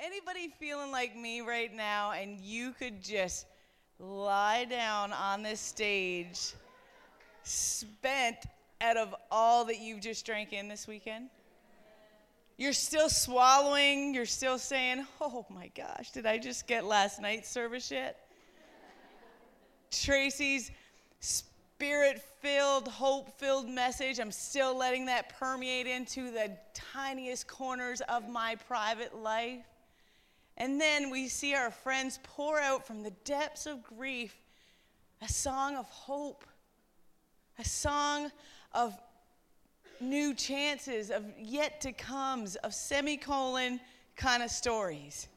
Anybody feeling like me right now and you could just lie down on this stage spent out of all that you've just drank in this weekend? You're still swallowing, you're still saying, "Oh my gosh, did I just get last night's service yet?" Tracy's spirit filled, hope filled message, I'm still letting that permeate into the tiniest corners of my private life. And then we see our friends pour out from the depths of grief a song of hope, a song of new chances, of yet to comes, of semicolon kind of stories.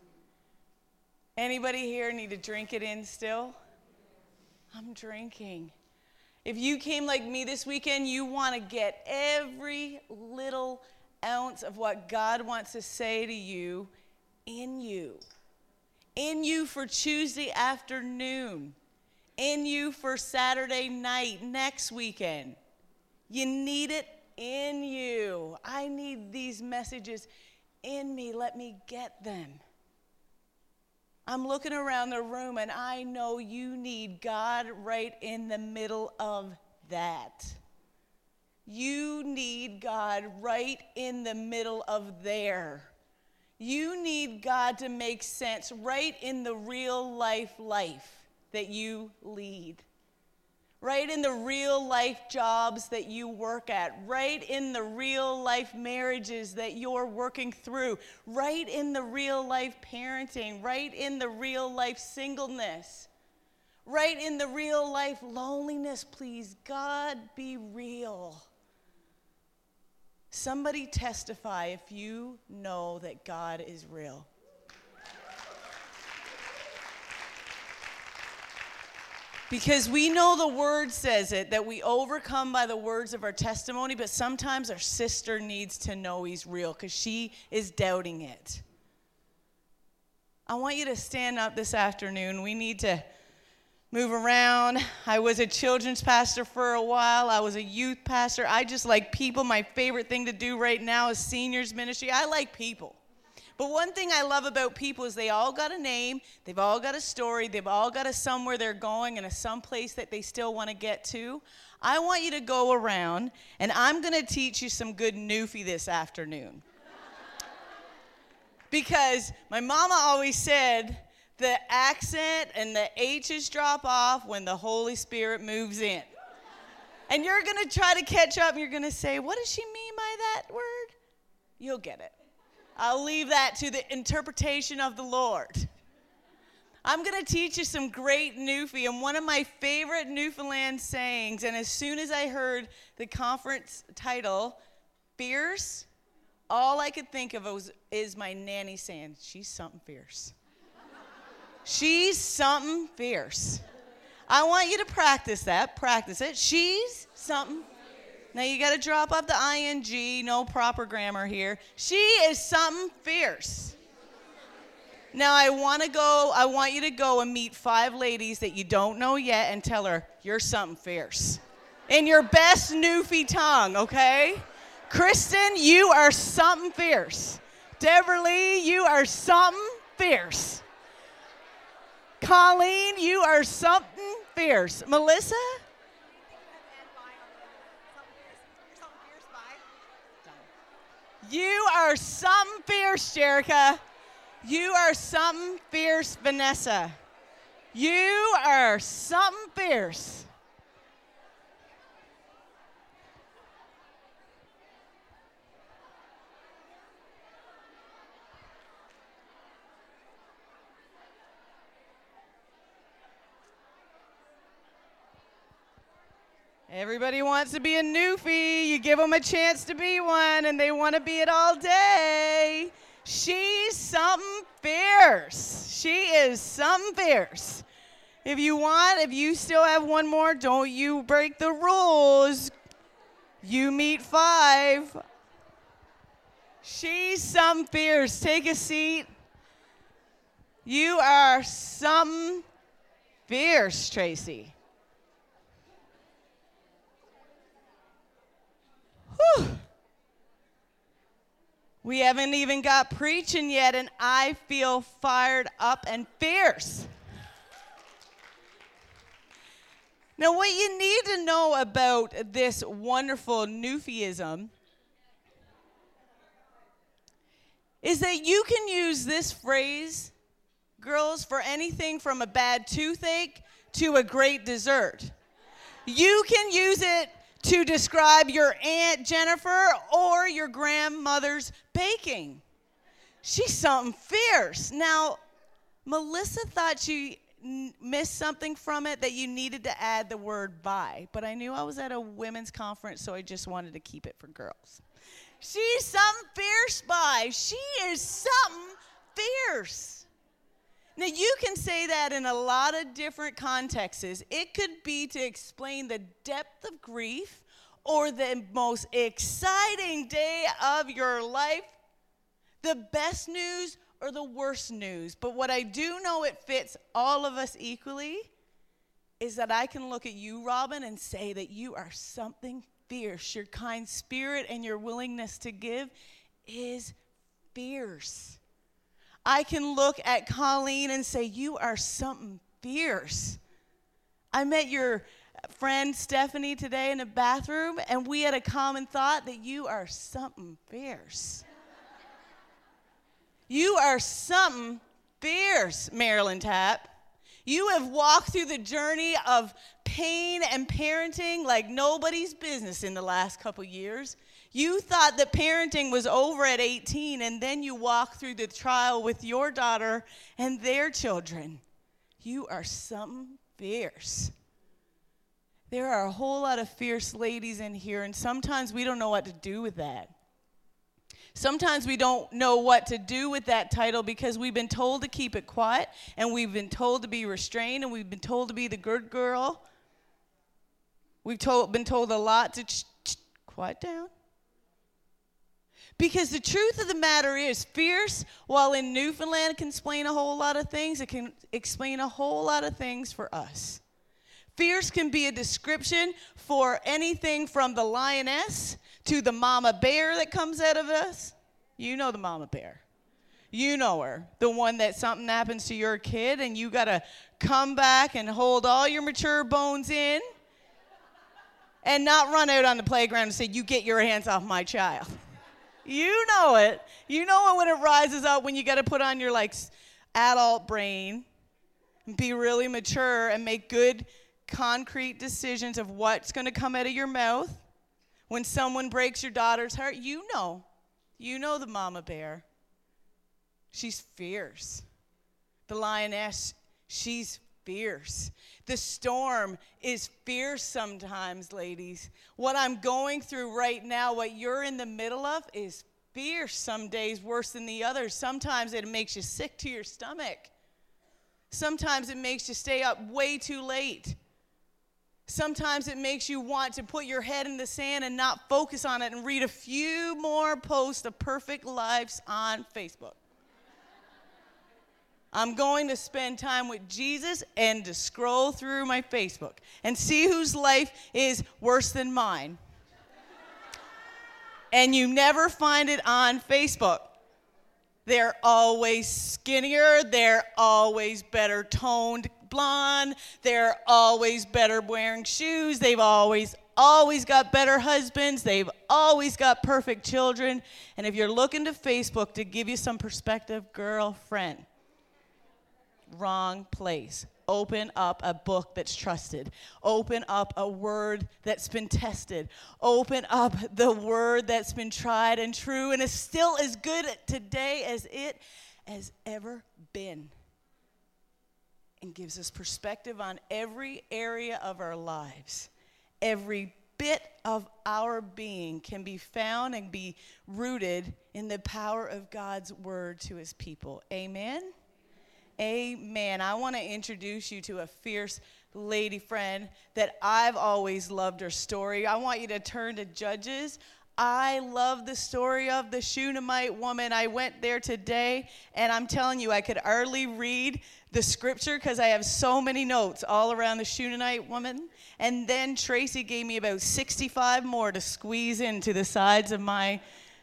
Anybody here need to drink it in still? I'm drinking. If you came like me this weekend, you want to get every little ounce of what God wants to say to you in you. In you for Tuesday afternoon. In you for Saturday night next weekend. You need it in you. I need these messages in me. Let me get them. I'm looking around the room and I know you need God right in the middle of that. You need God right in the middle of there. You need God to make sense right in the real life life that you lead. Right in the real life jobs that you work at, right in the real life marriages that you're working through, right in the real life parenting, right in the real life singleness, right in the real life loneliness. Please, God, be real. Somebody testify if you know that God is real. Because we know the word says it, that we overcome by the words of our testimony, but sometimes our sister needs to know he's real because she is doubting it. I want you to stand up this afternoon. We need to move around. I was a children's pastor for a while, I was a youth pastor. I just like people. My favorite thing to do right now is seniors ministry. I like people. But one thing I love about people is they all got a name, they've all got a story, they've all got a somewhere they're going and a someplace that they still want to get to. I want you to go around and I'm going to teach you some good newfie this afternoon. because my mama always said the accent and the H's drop off when the Holy Spirit moves in. And you're going to try to catch up and you're going to say, What does she mean by that word? You'll get it. I'll leave that to the interpretation of the Lord. I'm going to teach you some great Newfie and one of my favorite Newfoundland sayings. And as soon as I heard the conference title, Fierce, all I could think of was, is my nanny saying, She's something fierce. She's something fierce. I want you to practice that. Practice it. She's something now you got to drop up the ing, no proper grammar here. She is something fierce. Now I want to go, I want you to go and meet five ladies that you don't know yet and tell her, you're something fierce. In your best newfie tongue, okay? Kristen, you are something fierce. Lee, you are something fierce. Colleen, you are something fierce. Melissa, You are something fierce, Jerica. You are something fierce, Vanessa. You are something fierce. Everybody wants to be a newfie. You give them a chance to be one, and they want to be it all day. She's something fierce. She is something fierce. If you want, if you still have one more, don't you break the rules. You meet five. She's something fierce. Take a seat. You are something fierce, Tracy. Whew. We haven't even got preaching yet, and I feel fired up and fierce. Now, what you need to know about this wonderful Newfieism is that you can use this phrase, girls, for anything from a bad toothache to a great dessert. You can use it to describe your Aunt Jennifer or your grandmother's baking. She's something fierce. Now, Melissa thought she n- missed something from it that you needed to add the word by, but I knew I was at a women's conference, so I just wanted to keep it for girls. She's something fierce by. She is something fierce. Now, you can say that in a lot of different contexts. It could be to explain the depth of grief or the most exciting day of your life, the best news or the worst news. But what I do know it fits all of us equally is that I can look at you, Robin, and say that you are something fierce. Your kind spirit and your willingness to give is fierce. I can look at Colleen and say, You are something fierce. I met your friend Stephanie today in the bathroom, and we had a common thought that you are something fierce. you are something fierce, Marilyn Tapp. You have walked through the journey of pain and parenting like nobody's business in the last couple years. You thought that parenting was over at 18, and then you walk through the trial with your daughter and their children. You are something fierce. There are a whole lot of fierce ladies in here, and sometimes we don't know what to do with that. Sometimes we don't know what to do with that title because we've been told to keep it quiet, and we've been told to be restrained, and we've been told to be the good girl. We've told, been told a lot to ch- ch- quiet down. Because the truth of the matter is, fierce, while in Newfoundland can explain a whole lot of things, it can explain a whole lot of things for us. Fierce can be a description for anything from the lioness to the mama bear that comes out of us. You know the mama bear. You know her, the one that something happens to your kid and you got to come back and hold all your mature bones in and not run out on the playground and say, You get your hands off my child. You know it. You know it when it rises up when you got to put on your like adult brain and be really mature and make good concrete decisions of what's going to come out of your mouth. When someone breaks your daughter's heart, you know. You know the mama bear. She's fierce. The lioness, she's fierce. The storm is fierce sometimes, ladies. What I'm going through right now, what you're in the middle of, is fierce some days, worse than the others. Sometimes it makes you sick to your stomach. Sometimes it makes you stay up way too late. Sometimes it makes you want to put your head in the sand and not focus on it and read a few more posts of perfect lives on Facebook. I'm going to spend time with Jesus and to scroll through my Facebook and see whose life is worse than mine. and you never find it on Facebook. They're always skinnier, they're always better toned blonde, they're always better wearing shoes, they've always always got better husbands, they've always got perfect children. And if you're looking to Facebook to give you some perspective, girlfriend, wrong place. Open up a book that's trusted. Open up a word that's been tested. Open up the word that's been tried and true and is still as good today as it has ever been. And gives us perspective on every area of our lives. Every bit of our being can be found and be rooted in the power of God's word to his people. Amen. Amen. I want to introduce you to a fierce lady friend that I've always loved her story. I want you to turn to Judges. I love the story of the Shunammite woman. I went there today, and I'm telling you, I could hardly read the scripture because I have so many notes all around the Shunammite woman. And then Tracy gave me about 65 more to squeeze into the sides of my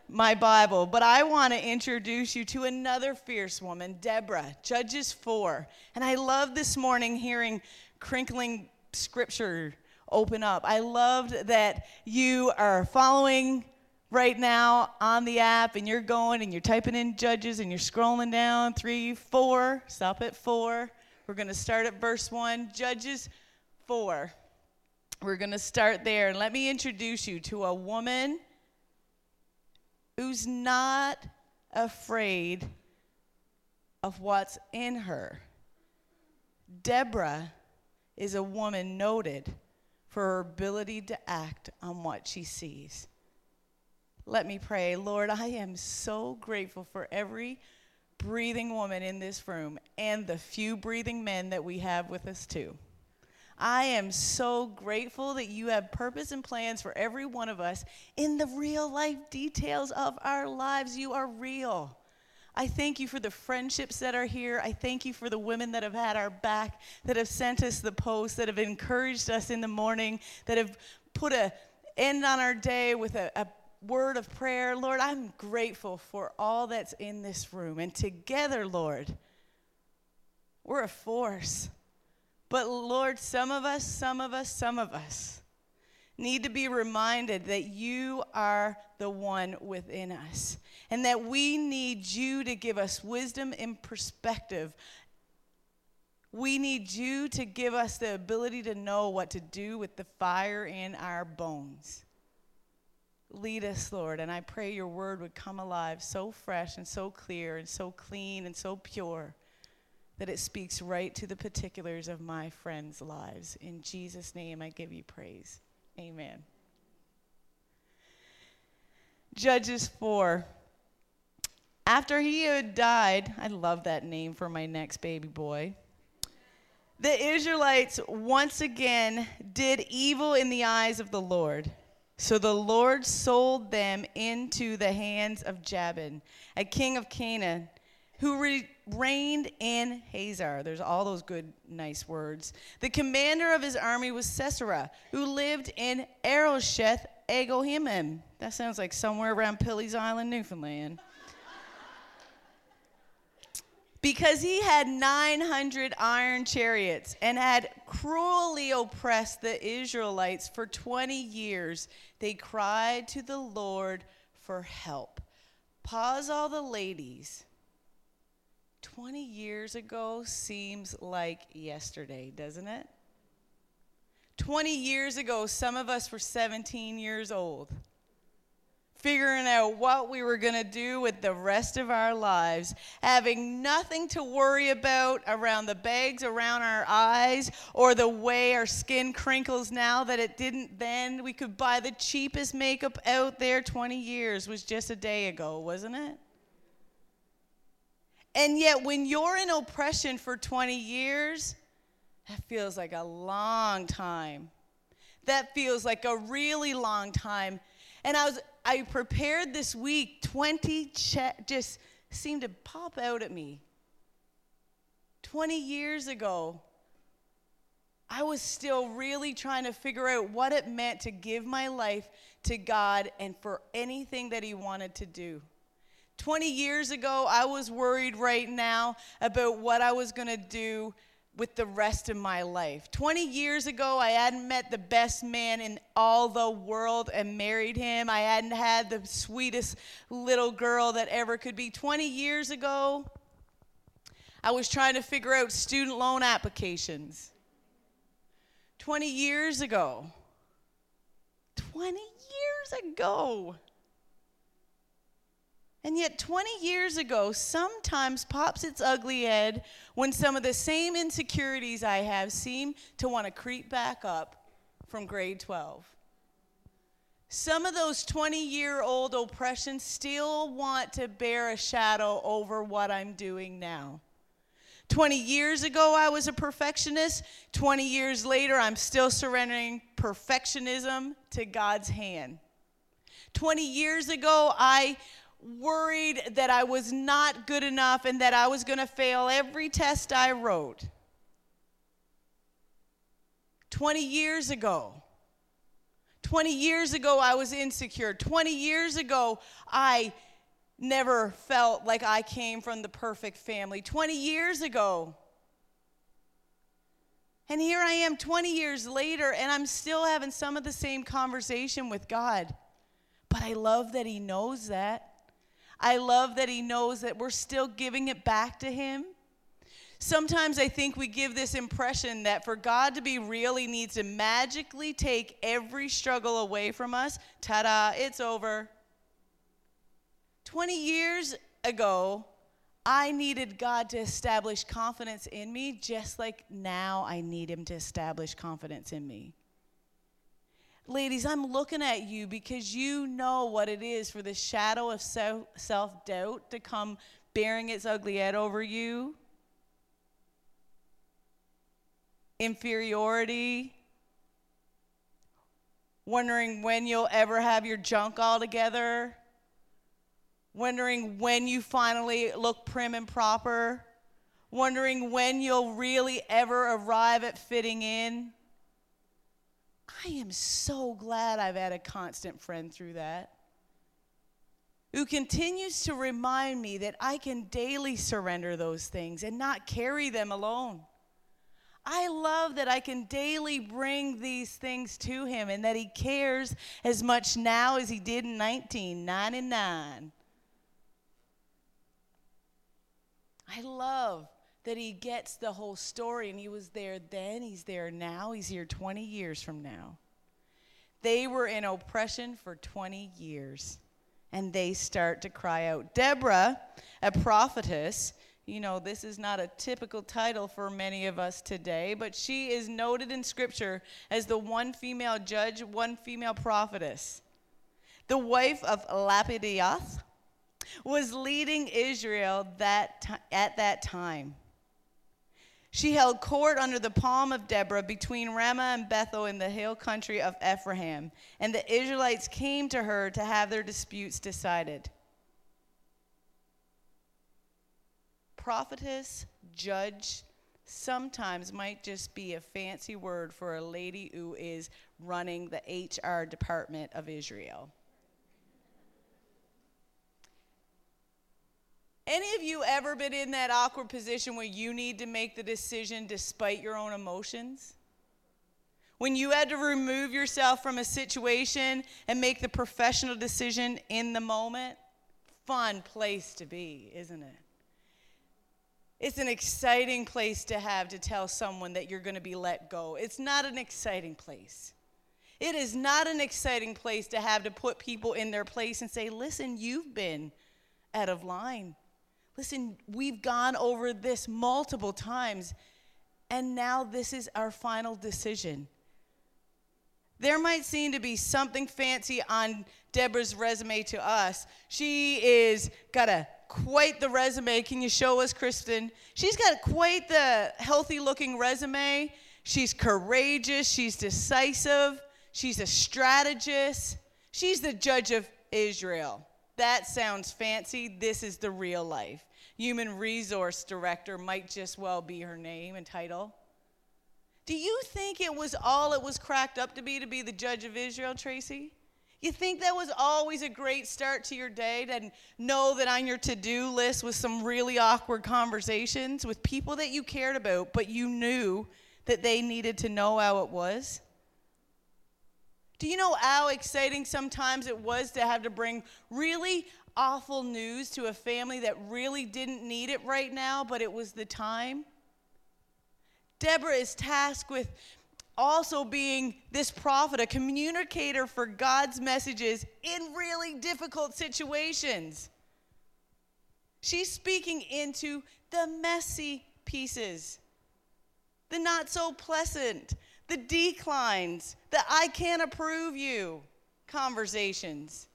my Bible, but I want to introduce you to another fierce woman, Deborah, Judges 4. And I love this morning hearing crinkling scripture open up. I loved that you are following right now on the app and you're going and you're typing in Judges and you're scrolling down three, four, stop at four. We're going to start at verse 1, Judges 4. We're going to start there. And let me introduce you to a woman who's not afraid of what's in her. Deborah is a woman noted for her ability to act on what she sees. Let me pray. Lord, I am so grateful for every breathing woman in this room and the few breathing men that we have with us too. I am so grateful that you have purpose and plans for every one of us in the real life details of our lives. You are real. I thank you for the friendships that are here. I thank you for the women that have had our back, that have sent us the posts, that have encouraged us in the morning, that have put a end on our day with a, a word of prayer. Lord, I'm grateful for all that's in this room. And together, Lord, we're a force. But Lord, some of us, some of us, some of us need to be reminded that you are the one within us and that we need you to give us wisdom and perspective. We need you to give us the ability to know what to do with the fire in our bones. Lead us, Lord, and I pray your word would come alive so fresh and so clear and so clean and so pure that it speaks right to the particulars of my friends' lives. In Jesus' name, I give you praise. Amen. Judges 4. After Ehud died, I love that name for my next baby boy. The Israelites once again did evil in the eyes of the Lord. So the Lord sold them into the hands of Jabin, a king of Canaan, who re- reigned in Hazor. There's all those good, nice words. The commander of his army was Sisera, who lived in Arosheth Agohimim. That sounds like somewhere around Pilley's Island, Newfoundland. because he had 900 iron chariots and had cruelly oppressed the Israelites for 20 years, they cried to the Lord for help. Pause all the ladies. 20 years ago seems like yesterday, doesn't it? 20 years ago, some of us were 17 years old figuring out what we were going to do with the rest of our lives, having nothing to worry about around the bags around our eyes or the way our skin crinkles now that it didn't then. We could buy the cheapest makeup out there 20 years was just a day ago, wasn't it? And yet, when you're in oppression for 20 years, that feels like a long time. That feels like a really long time. And I was I prepared this week, 20 che- just seemed to pop out at me. 20 years ago, I was still really trying to figure out what it meant to give my life to God and for anything that He wanted to do. 20 years ago, I was worried right now about what I was going to do with the rest of my life. 20 years ago, I hadn't met the best man in all the world and married him. I hadn't had the sweetest little girl that ever could be. 20 years ago, I was trying to figure out student loan applications. 20 years ago, 20 years ago, and yet, 20 years ago, sometimes pops its ugly head when some of the same insecurities I have seem to want to creep back up from grade 12. Some of those 20 year old oppressions still want to bear a shadow over what I'm doing now. 20 years ago, I was a perfectionist. 20 years later, I'm still surrendering perfectionism to God's hand. 20 years ago, I worried that I was not good enough and that I was going to fail every test I wrote. 20 years ago. 20 years ago, I was insecure. 20 years ago, I never felt like I came from the perfect family. 20 years ago. And here I am 20 years later, and I'm still having some of the same conversation with God. But I love that He knows that. I love that He knows that we're still giving it back to Him. Sometimes I think we give this impression that for God to be real, He needs to magically take every struggle away from us. Ta da, it's over. 20 years ago, I needed God to establish confidence in me, just like now I need Him to establish confidence in me. Ladies, I'm looking at you because you know what it is for the shadow of self doubt to come bearing its ugly head over you. Inferiority, wondering when you'll ever have your junk all together wondering when you finally look prim and proper, wondering when you'll really ever arrive at fitting in. I am so glad I've had a constant friend through that who continues to remind me that I can daily surrender those things and not carry them alone. I love that I can daily bring these things to him and that he cares as much now as he did in 1999. I love that he gets the whole story and he was there then, he's there now, he's here 20 years from now. They were in oppression for 20 years and they start to cry out. Deborah, a prophetess, you know, this is not a typical title for many of us today, but she is noted in scripture as the one female judge, one female prophetess. The wife of Lapidoth, was leading Israel that t- at that time. She held court under the palm of Deborah between Ramah and Bethel in the hill country of Ephraim, and the Israelites came to her to have their disputes decided. Prophetess, judge, sometimes might just be a fancy word for a lady who is running the HR department of Israel. Any of you ever been in that awkward position where you need to make the decision despite your own emotions? When you had to remove yourself from a situation and make the professional decision in the moment? Fun place to be, isn't it? It's an exciting place to have to tell someone that you're going to be let go. It's not an exciting place. It is not an exciting place to have to put people in their place and say, listen, you've been out of line. Listen, we've gone over this multiple times, and now this is our final decision. There might seem to be something fancy on Deborah's resume to us. She is got a quite the resume. Can you show us, Kristen? She's got quite the healthy looking resume. She's courageous, she's decisive, she's a strategist. She's the judge of Israel. That sounds fancy. This is the real life human resource director might just well be her name and title. Do you think it was all it was cracked up to be to be the judge of Israel, Tracy? You think that was always a great start to your day to know that on your to do list was some really awkward conversations with people that you cared about, but you knew that they needed to know how it was? Do you know how exciting sometimes it was to have to bring really awful news to a family that really didn't need it right now, but it was the time. Deborah is tasked with also being this prophet, a communicator for God's messages in really difficult situations. She's speaking into the messy pieces, the not so pleasant, the declines, the I can't approve you conversations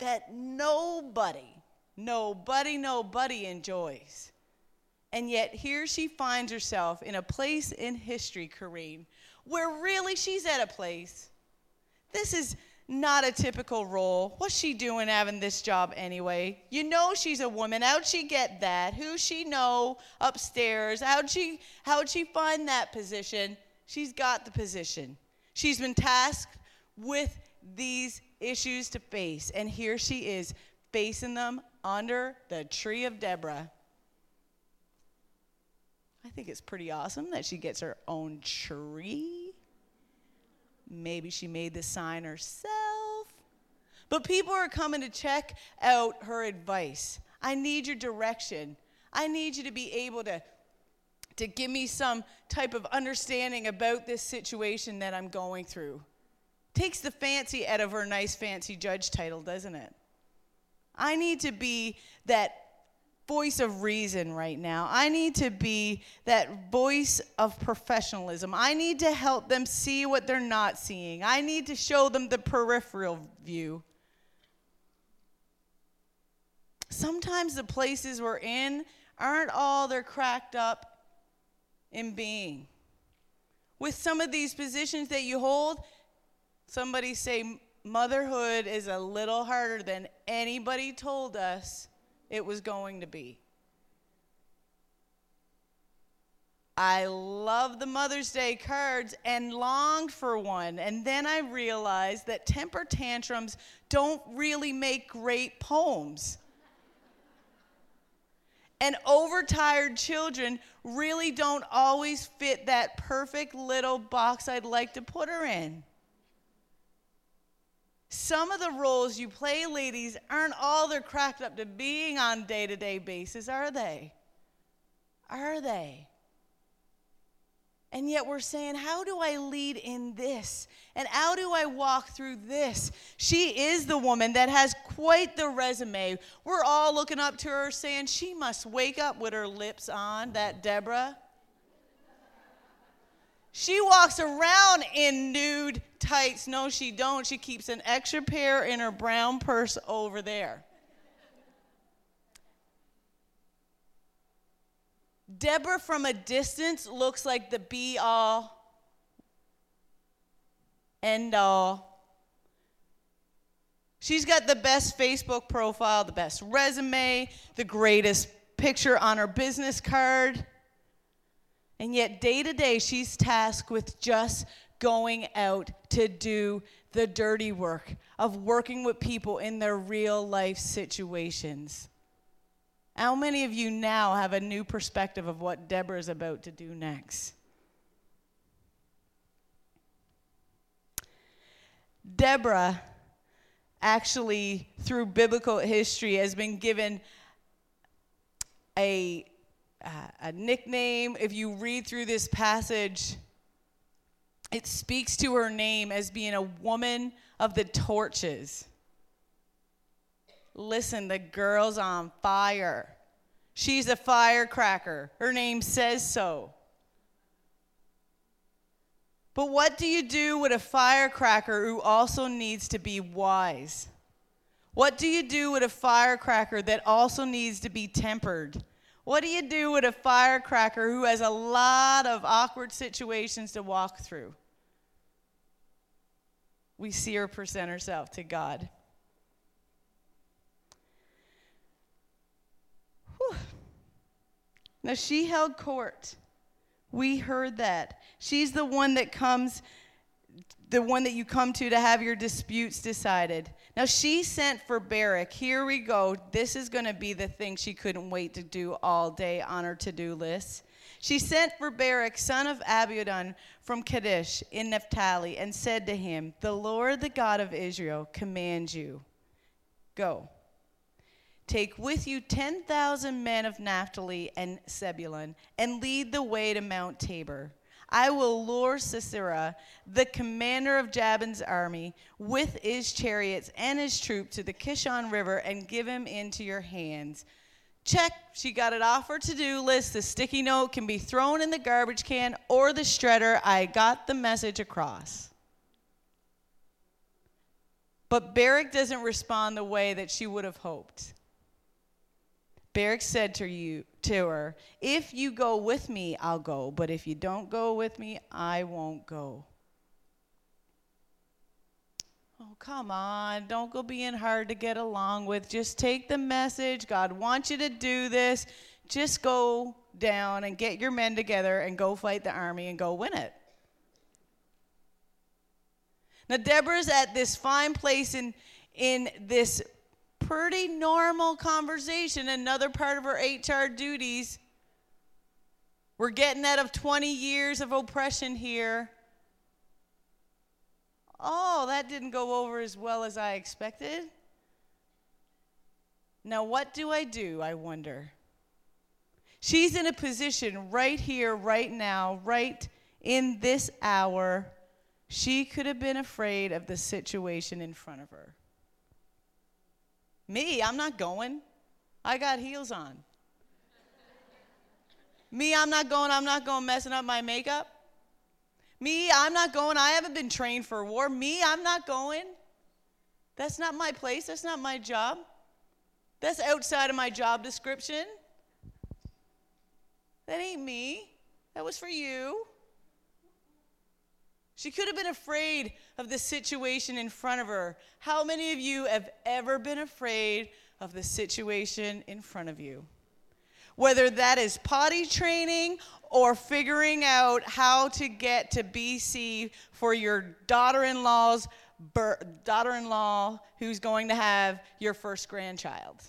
that nobody, nobody, nobody enjoys. And yet here she finds herself in a place in history, Kareen, where really she's at a place. This is not a typical role. What's she doing having this job anyway? You know she's a woman. How'd she get that? Who she know upstairs? How'd she how'd she find that position? She's got the position. She's been tasked with these issues to face, and here she is facing them under the tree of Deborah. I think it's pretty awesome that she gets her own tree. Maybe she made the sign herself. But people are coming to check out her advice. I need your direction. I need you to be able to, to give me some type of understanding about this situation that I'm going through. Takes the fancy out of her nice fancy judge title, doesn't it? I need to be that voice of reason right now. I need to be that voice of professionalism. I need to help them see what they're not seeing. I need to show them the peripheral view. Sometimes the places we're in aren't all they're cracked up in being. With some of these positions that you hold, somebody say motherhood is a little harder than anybody told us it was going to be. I love the Mother's Day cards and longed for one. And then I realized that temper tantrums don't really make great poems. And overtired children really don't always fit that perfect little box I'd like to put her in. Some of the roles you play, ladies, aren't all they're cracked up to being on day to day basis, are they? Are they? And yet we're saying, how do I lead in this? And how do I walk through this? She is the woman that has quite the resume. We're all looking up to her saying, she must wake up with her lips on, that Deborah. She walks around in nude tights. No, she don't. She keeps an extra pair in her brown purse over there. Deborah from a distance looks like the be all, end all. She's got the best Facebook profile, the best resume, the greatest picture on her business card. And yet, day to day, she's tasked with just going out to do the dirty work of working with people in their real life situations. How many of you now have a new perspective of what Deborah is about to do next? Deborah, actually, through biblical history, has been given a, uh, a nickname. If you read through this passage, it speaks to her name as being a woman of the torches. Listen, the girl's on fire. She's a firecracker. Her name says so. But what do you do with a firecracker who also needs to be wise? What do you do with a firecracker that also needs to be tempered? What do you do with a firecracker who has a lot of awkward situations to walk through? We see her present herself to God. Whew. Now, she held court. We heard that. She's the one that comes, the one that you come to to have your disputes decided. Now, she sent for Barak. Here we go. This is going to be the thing she couldn't wait to do all day on her to do list. She sent for Barak, son of Abiudon, from Kadesh in Naphtali, and said to him, The Lord, the God of Israel, commands you, Go Take with you 10,000 men of Naphtali and Zebulun and lead the way to Mount Tabor. I will lure Sisera, the commander of Jabin's army, with his chariots and his troops to the Kishon River and give him into your hands. Check, she got it off her to do list. The sticky note can be thrown in the garbage can or the shredder. I got the message across. But Barak doesn't respond the way that she would have hoped. Barak said to you to her, If you go with me, I'll go, but if you don't go with me, I won't go. Oh, come on. Don't go being hard to get along with. Just take the message. God wants you to do this. Just go down and get your men together and go fight the army and go win it. Now, Deborah's at this fine place in, in this pretty normal conversation, another part of her HR duties. We're getting out of 20 years of oppression here. Oh, that didn't go over as well as I expected. Now, what do I do? I wonder. She's in a position right here, right now, right in this hour. She could have been afraid of the situation in front of her. Me, I'm not going. I got heels on. Me, I'm not going. I'm not going messing up my makeup. Me, I'm not going. I haven't been trained for war. Me, I'm not going. That's not my place. That's not my job. That's outside of my job description. That ain't me. That was for you. She could have been afraid of the situation in front of her. How many of you have ever been afraid of the situation in front of you? Whether that is potty training or figuring out how to get to BC for your daughter in law's daughter in law who's going to have your first grandchild.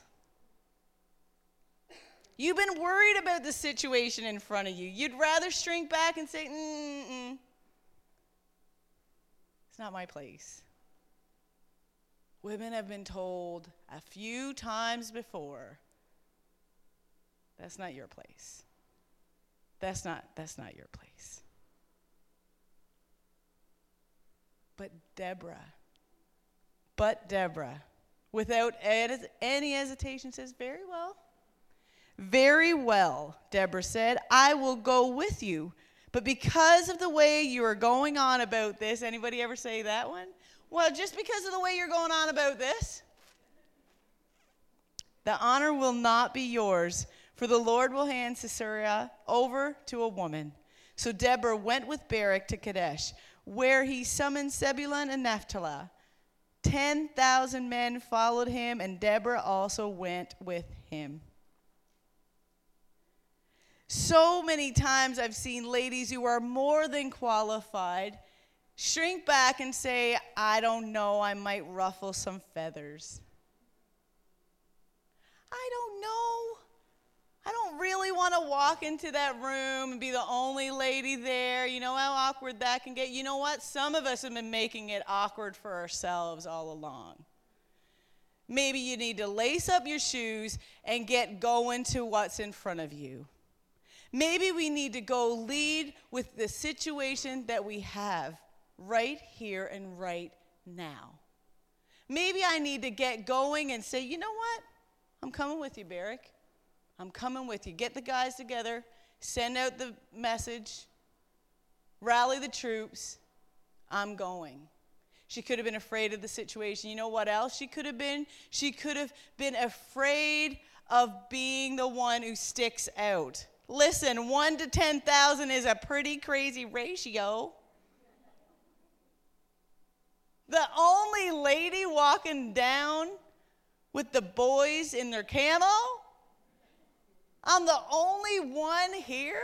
You've been worried about the situation in front of you. You'd rather shrink back and say, mm it's not my place. Women have been told a few times before, that's not your place. That's not, that's not your place. But Deborah, but Deborah, without any hesitation, says, Very well. Very well, Deborah said, I will go with you. But because of the way you are going on about this, anybody ever say that one? Well, just because of the way you're going on about this, the honor will not be yours, for the Lord will hand Sisera over to a woman. So Deborah went with Barak to Kadesh, where he summoned Zebulun and Naphtali. Ten thousand men followed him, and Deborah also went with him. So many times I've seen ladies who are more than qualified shrink back and say, I don't know, I might ruffle some feathers. I don't know. I don't really want to walk into that room and be the only lady there. You know how awkward that can get? You know what? Some of us have been making it awkward for ourselves all along. Maybe you need to lace up your shoes and get going to what's in front of you. Maybe we need to go lead with the situation that we have right here and right now. Maybe I need to get going and say, you know what? I'm coming with you, Barak. I'm coming with you. Get the guys together, send out the message, rally the troops. I'm going. She could have been afraid of the situation. You know what else she could have been? She could have been afraid of being the one who sticks out. Listen, 1 to 10,000 is a pretty crazy ratio. The only lady walking down with the boys in their camo? I'm the only one here?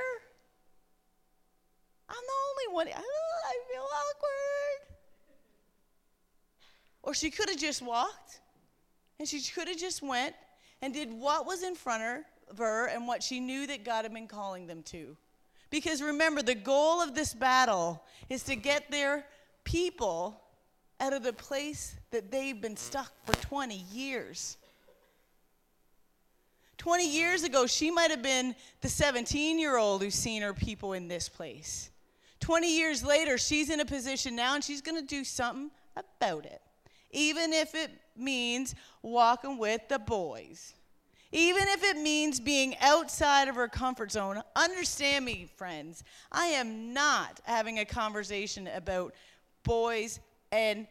I'm the only one. I feel awkward. Or she could have just walked and she could have just went and did what was in front of her her and what she knew that God had been calling them to. Because remember, the goal of this battle is to get their people out of the place that they've been stuck for 20 years. 20 years ago, she might have been the 17 year old who's seen her people in this place. 20 years later, she's in a position now and she's going to do something about it, even if it means walking with the boys. Even if it means being outside of her comfort zone, understand me, friends. I am not having a conversation about boys and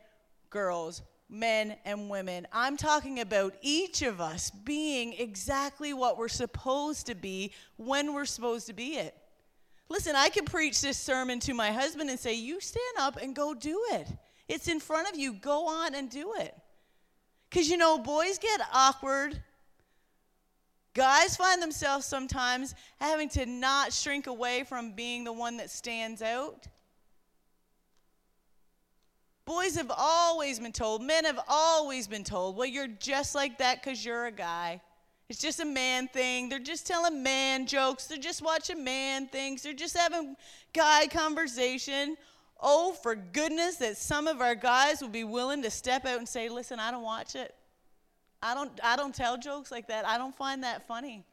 girls, men and women. I'm talking about each of us being exactly what we're supposed to be when we're supposed to be it. Listen, I can preach this sermon to my husband and say, You stand up and go do it. It's in front of you. Go on and do it. Because you know, boys get awkward Guys find themselves sometimes having to not shrink away from being the one that stands out. Boys have always been told, men have always been told, well, you're just like that because you're a guy. It's just a man thing. They're just telling man jokes. They're just watching man things. They're just having guy conversation. Oh, for goodness, that some of our guys would be willing to step out and say, listen, I don't watch it. I don't, I don't tell jokes like that. I don't find that funny.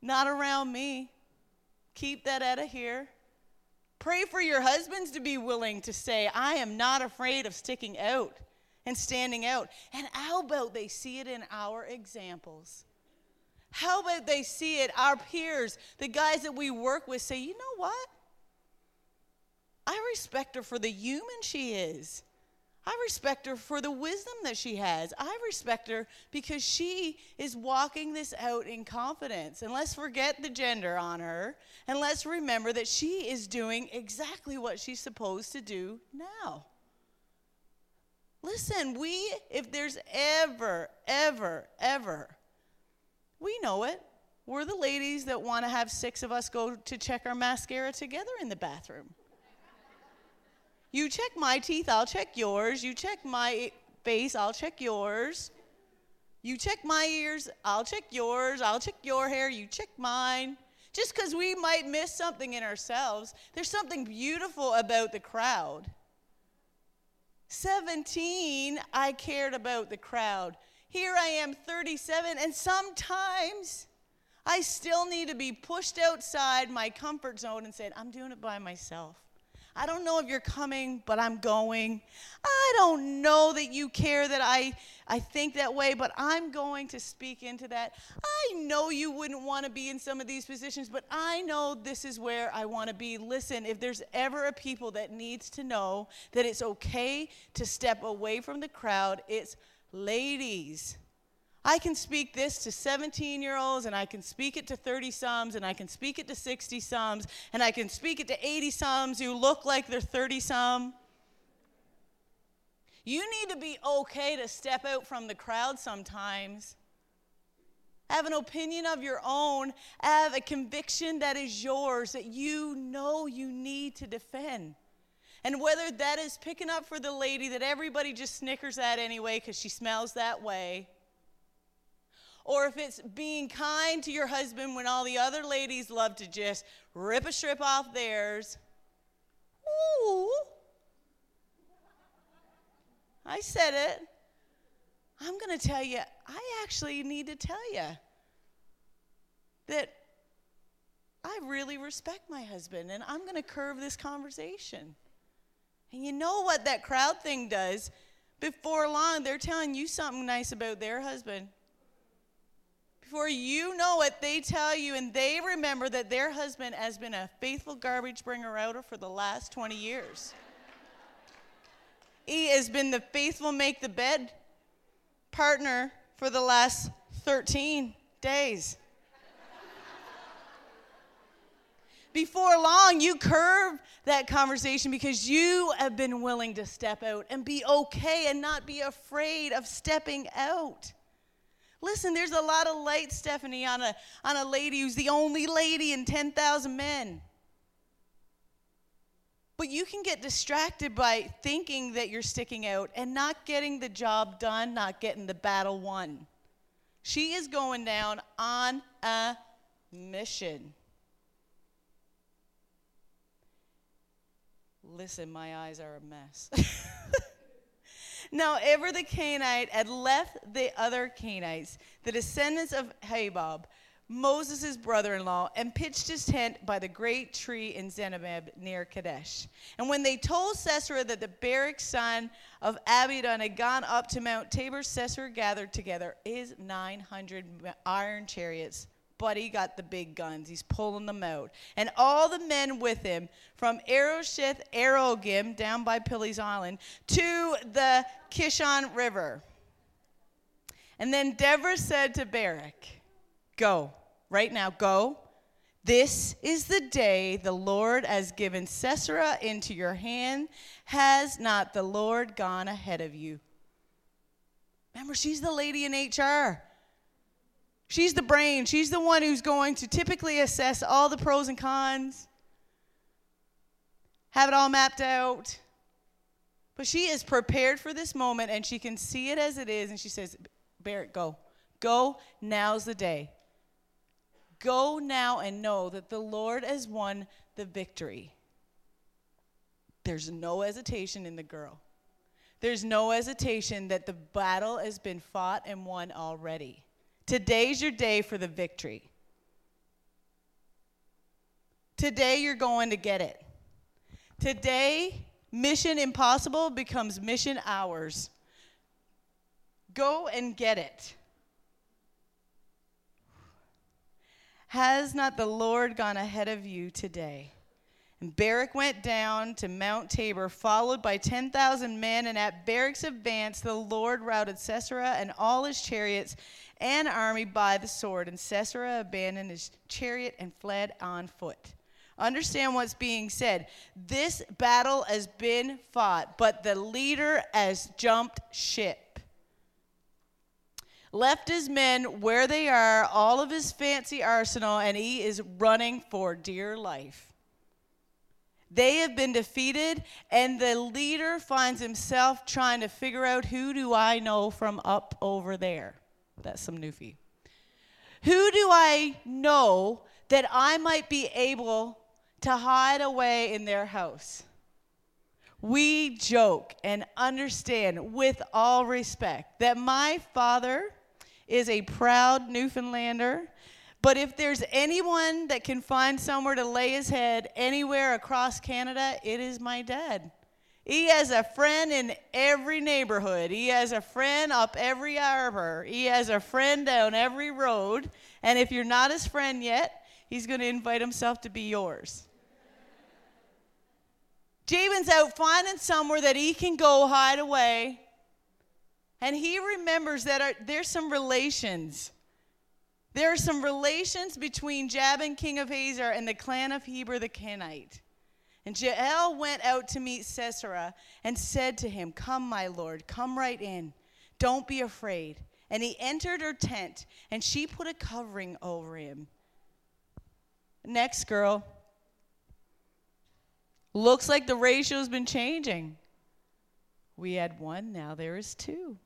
Not around me. Keep that out of here. Pray for your husbands to be willing to say, I am not afraid of sticking out and standing out. And how about they see it in our examples? How about they see it, our peers, the guys that we work with say, you know what? I respect her for the human she is. I respect her for the wisdom that she has. I respect her because she is walking this out in confidence. And let's forget the gender on her and let's remember that she is doing exactly what she's supposed to do now. Listen, we, if there's ever, ever, ever, we know it. We're the ladies that want to have six of us go to check our mascara together in the bathroom. You check my teeth, I'll check yours. You check my face, I'll check yours. You check my ears, I'll check yours. I'll check your hair, you check mine. Just because we might miss something in ourselves, there's something beautiful about the crowd. 17, I cared about the crowd. Here I am, 37, and sometimes I still need to be pushed outside my comfort zone and said, I'm doing it by myself. I don't know if you're coming, but I'm going. I don't know that you care that I, I think that way, but I'm going to speak into that. I know you wouldn't want to be in some of these positions, but I know this is where I want to be. Listen, if there's ever a people that needs to know that it's okay to step away from the crowd, it's ladies. I can speak this to 17 year olds, and I can speak it to 30 sums, and I can speak it to 60 sums, and I can speak it to 80 sums who look like they're 30 some. You need to be okay to step out from the crowd sometimes. Have an opinion of your own. Have a conviction that is yours that you know you need to defend. And whether that is picking up for the lady that everybody just snickers at anyway because she smells that way, or if it's being kind to your husband when all the other ladies love to just rip a strip off theirs. Ooh. I said it. I'm going to tell you, I actually need to tell you that I really respect my husband and I'm going to curve this conversation. And you know what that crowd thing does? Before long, they're telling you something nice about their husband. Before you know it, they tell you and they remember that their husband has been a faithful garbage bringer outer for the last 20 years. he has been the faithful make the bed partner for the last 13 days. Before long, you curve that conversation because you have been willing to step out and be okay and not be afraid of stepping out. Listen, there's a lot of light, Stephanie, on a, on a lady who's the only lady in 10,000 men. But you can get distracted by thinking that you're sticking out and not getting the job done, not getting the battle won. She is going down on a mission. Listen, my eyes are a mess. Now, Heber the Canaanite had left the other Canaanites, the descendants of Hobab, Moses' brother in law, and pitched his tent by the great tree in Zenabeb near Kadesh. And when they told Sisera that the Barak son of Abidan had gone up to Mount Tabor, Sisera gathered together his 900 iron chariots he got the big guns. He's pulling them out. And all the men with him, from Arosheth Arogim down by Pilly's Island to the Kishon River. And then Deborah said to Barak, Go, right now, go. This is the day the Lord has given Sisera into your hand. Has not the Lord gone ahead of you? Remember, she's the lady in HR. She's the brain. She's the one who's going to typically assess all the pros and cons, have it all mapped out. But she is prepared for this moment and she can see it as it is. And she says, Barak, go. Go. Now's the day. Go now and know that the Lord has won the victory. There's no hesitation in the girl. There's no hesitation that the battle has been fought and won already. Today's your day for the victory. Today you're going to get it. Today, mission impossible becomes mission hours. Go and get it. Has not the Lord gone ahead of you today? And Barak went down to Mount Tabor, followed by 10,000 men, and at Barak's advance, the Lord routed Sisera and all his chariots and army by the sword. And Sisera abandoned his chariot and fled on foot. Understand what's being said. This battle has been fought, but the leader has jumped ship. Left his men where they are, all of his fancy arsenal, and he is running for dear life. They have been defeated, and the leader finds himself trying to figure out who do I know from up over there. That's some newfie. Who do I know that I might be able to hide away in their house? We joke and understand with all respect that my father is a proud Newfoundlander but if there's anyone that can find somewhere to lay his head anywhere across Canada, it is my dad. He has a friend in every neighborhood. He has a friend up every arbor. He has a friend down every road. And if you're not his friend yet, he's going to invite himself to be yours. Jabin's out finding somewhere that he can go hide away. And he remembers that there's some relations there are some relations between Jabin, king of Hazor, and the clan of Heber the Kenite. And Jael went out to meet Sisera and said to him, Come, my lord, come right in. Don't be afraid. And he entered her tent, and she put a covering over him. Next girl. Looks like the ratio's been changing. We had one, now there is two.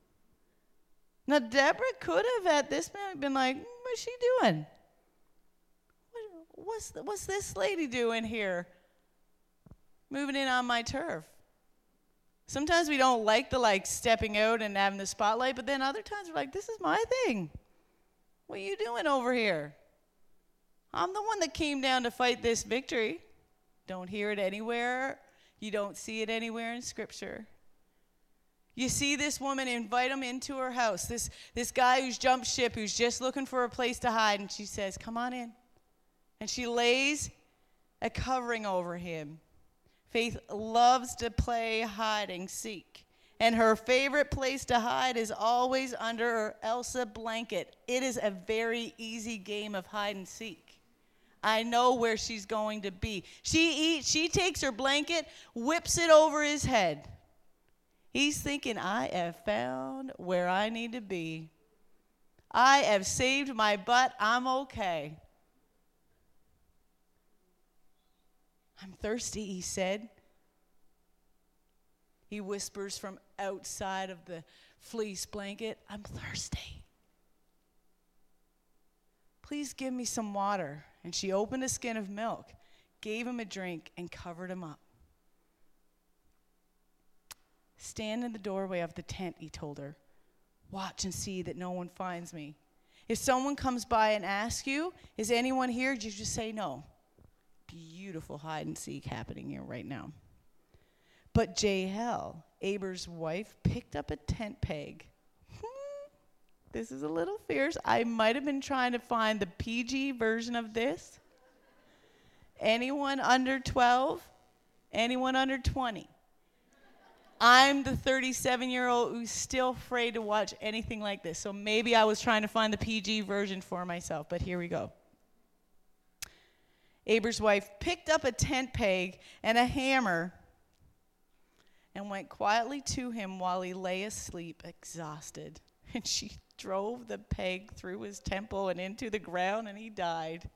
Now, Deborah could have at this point been like, hmm, What's she doing? What, what's, what's this lady doing here? Moving in on my turf. Sometimes we don't like the like stepping out and having the spotlight, but then other times we're like, this is my thing. What are you doing over here? I'm the one that came down to fight this victory. Don't hear it anywhere. You don't see it anywhere in Scripture. You see this woman invite him into her house. This, this guy who's jumped ship, who's just looking for a place to hide, and she says, Come on in. And she lays a covering over him. Faith loves to play hide and seek. And her favorite place to hide is always under her Elsa blanket. It is a very easy game of hide and seek. I know where she's going to be. She eats, she takes her blanket, whips it over his head. He's thinking, I have found where I need to be. I have saved my butt. I'm okay. I'm thirsty, he said. He whispers from outside of the fleece blanket, I'm thirsty. Please give me some water. And she opened a skin of milk, gave him a drink, and covered him up. Stand in the doorway of the tent, he told her. Watch and see that no one finds me. If someone comes by and asks you, Is anyone here? you just say no. Beautiful hide and seek happening here right now. But Jael, Heber's wife, picked up a tent peg. This is a little fierce. I might have been trying to find the PG version of this. Anyone under 12? Anyone under 20? I'm the 37 year old who's still afraid to watch anything like this. So maybe I was trying to find the PG version for myself, but here we go. Heber's wife picked up a tent peg and a hammer and went quietly to him while he lay asleep, exhausted. And she drove the peg through his temple and into the ground, and he died.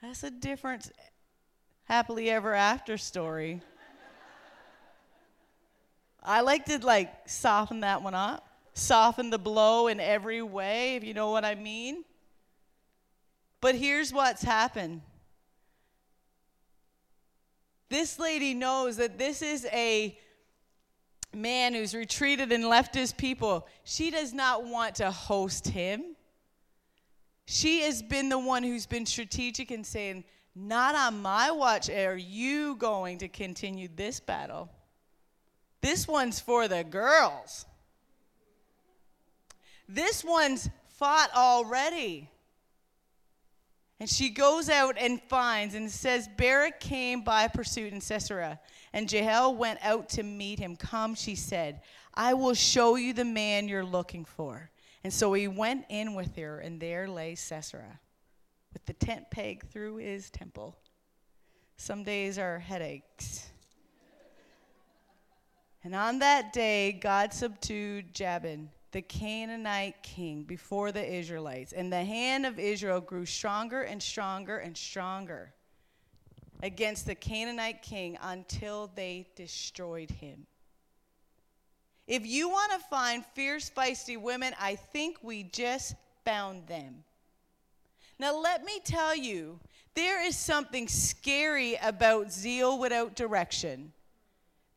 That's a different happily ever after story. I like to like soften that one up, soften the blow in every way, if you know what I mean. But here's what's happened. This lady knows that this is a man who's retreated and left his people. She does not want to host him. She has been the one who's been strategic in saying, Not on my watch are you going to continue this battle. This one's for the girls. This one's fought already. And she goes out and finds, and says, Barak came by pursuit in Sisera, and Jael went out to meet him. Come, she said, I will show you the man you're looking for. And so he went in with her, and there lay Sisera, with the tent peg through his temple. Some days are headaches. And on that day, God subdued Jabin, the Canaanite king, before the Israelites. And the hand of Israel grew stronger and stronger and stronger against the Canaanite king until they destroyed him. If you want to find fierce, feisty women, I think we just found them. Now, let me tell you, there is something scary about zeal without direction.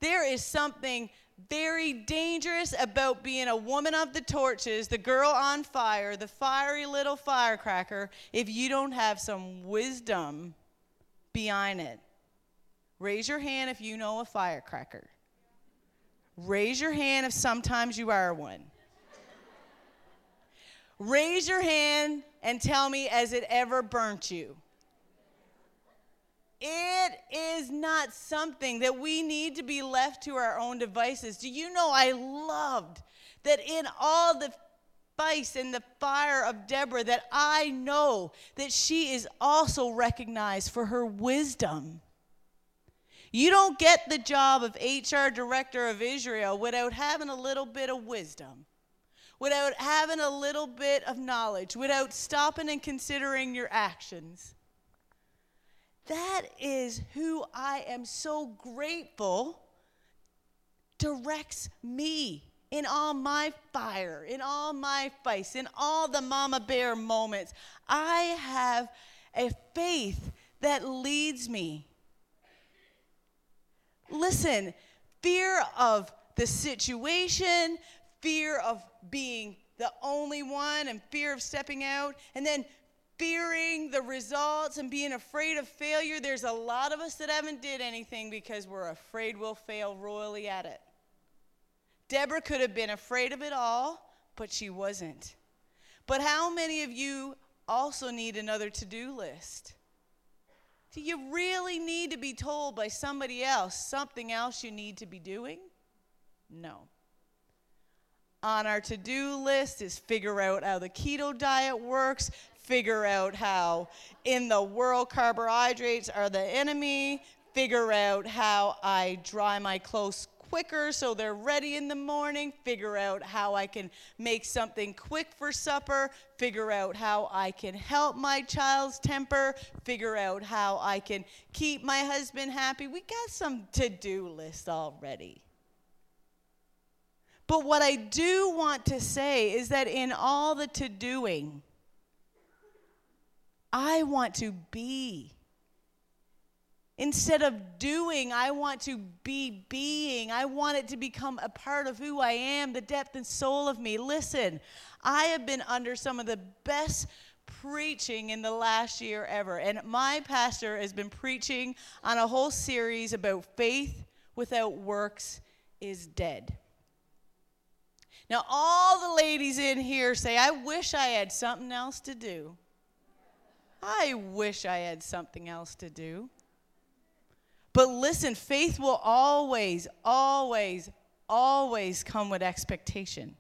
There is something very dangerous about being a woman of the torches, the girl on fire, the fiery little firecracker, if you don't have some wisdom behind it. Raise your hand if you know a firecracker. Raise your hand if sometimes you are one. Raise your hand and tell me, has it ever burnt you? It is not something that we need to be left to our own devices. Do you know I loved that in all the spice and the fire of Deborah that I know that she is also recognized for her wisdom. You don't get the job of HR director of Israel without having a little bit of wisdom, without having a little bit of knowledge, without stopping and considering your actions. That is who I am so grateful directs me in all my fire, in all my fights, in all the mama bear moments. I have a faith that leads me. Listen, fear of the situation, fear of being the only one, and fear of stepping out, and then fearing the results and being afraid of failure. There's a lot of us that haven't did anything because we're afraid we'll fail royally at it. Deborah could have been afraid of it all but she wasn't. But how many of you also need another to-do list? Do you really need to be told by somebody else something else you need to be doing? No. On our to do list is figure out how the keto diet works, figure out how in the world carbohydrates are the enemy, figure out how I dry my clothes quicker so they're ready in the morning, figure out how I can make something quick for supper, figure out how I can help my child's temper, figure out how I can keep my husband happy. We got some to do list already. But what I do want to say is that in all the to doing, I want to be. Instead of doing, I want to be being. I want it to become a part of who I am, the depth and soul of me. Listen, I have been under some of the best preaching in the last year ever. And my pastor has been preaching on a whole series about faith without works is dead. Now, all the ladies in here say, I wish I had something else to do. I wish I had something else to do. But listen, faith will always, always, always come with expectation.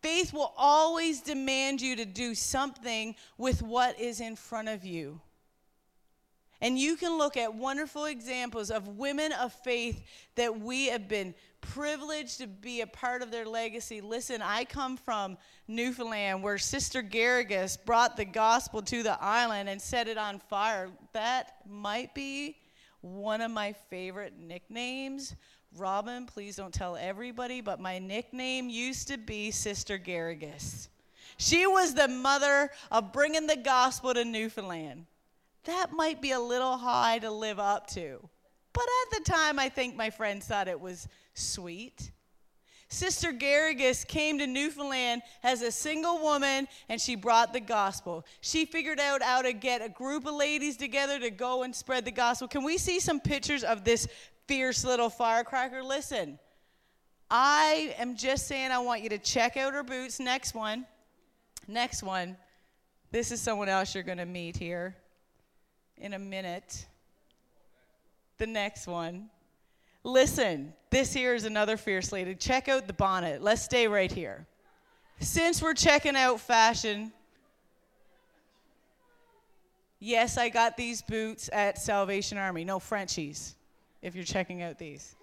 Faith will always demand you to do something with what is in front of you. And you can look at wonderful examples of women of faith that we have been privileged to be a part of their legacy. Listen, I come from Newfoundland where Sister Garrigus brought the gospel to the island and set it on fire. That might be one of my favorite nicknames Robin, please don't tell everybody, but my nickname used to be Sister Garrigus. She was the mother of bringing the gospel to Newfoundland. That might be a little high to live up to. But at the time, I think my friends thought it was sweet. Sister Garrigus came to Newfoundland as a single woman and she brought the gospel. She figured out how to get a group of ladies together to go and spread the gospel. Can we see some pictures of this fierce little firecracker? Listen, I am just saying I want you to check out her boots. Next one. Next one. This is someone else you're going to meet here in a minute. The next one. Listen, this here is another fierce lady. Check out the bonnet. Let's stay right here. Since we're checking out fashion, yes, I got these boots at Salvation Army. No Frenchies, if you're checking out these.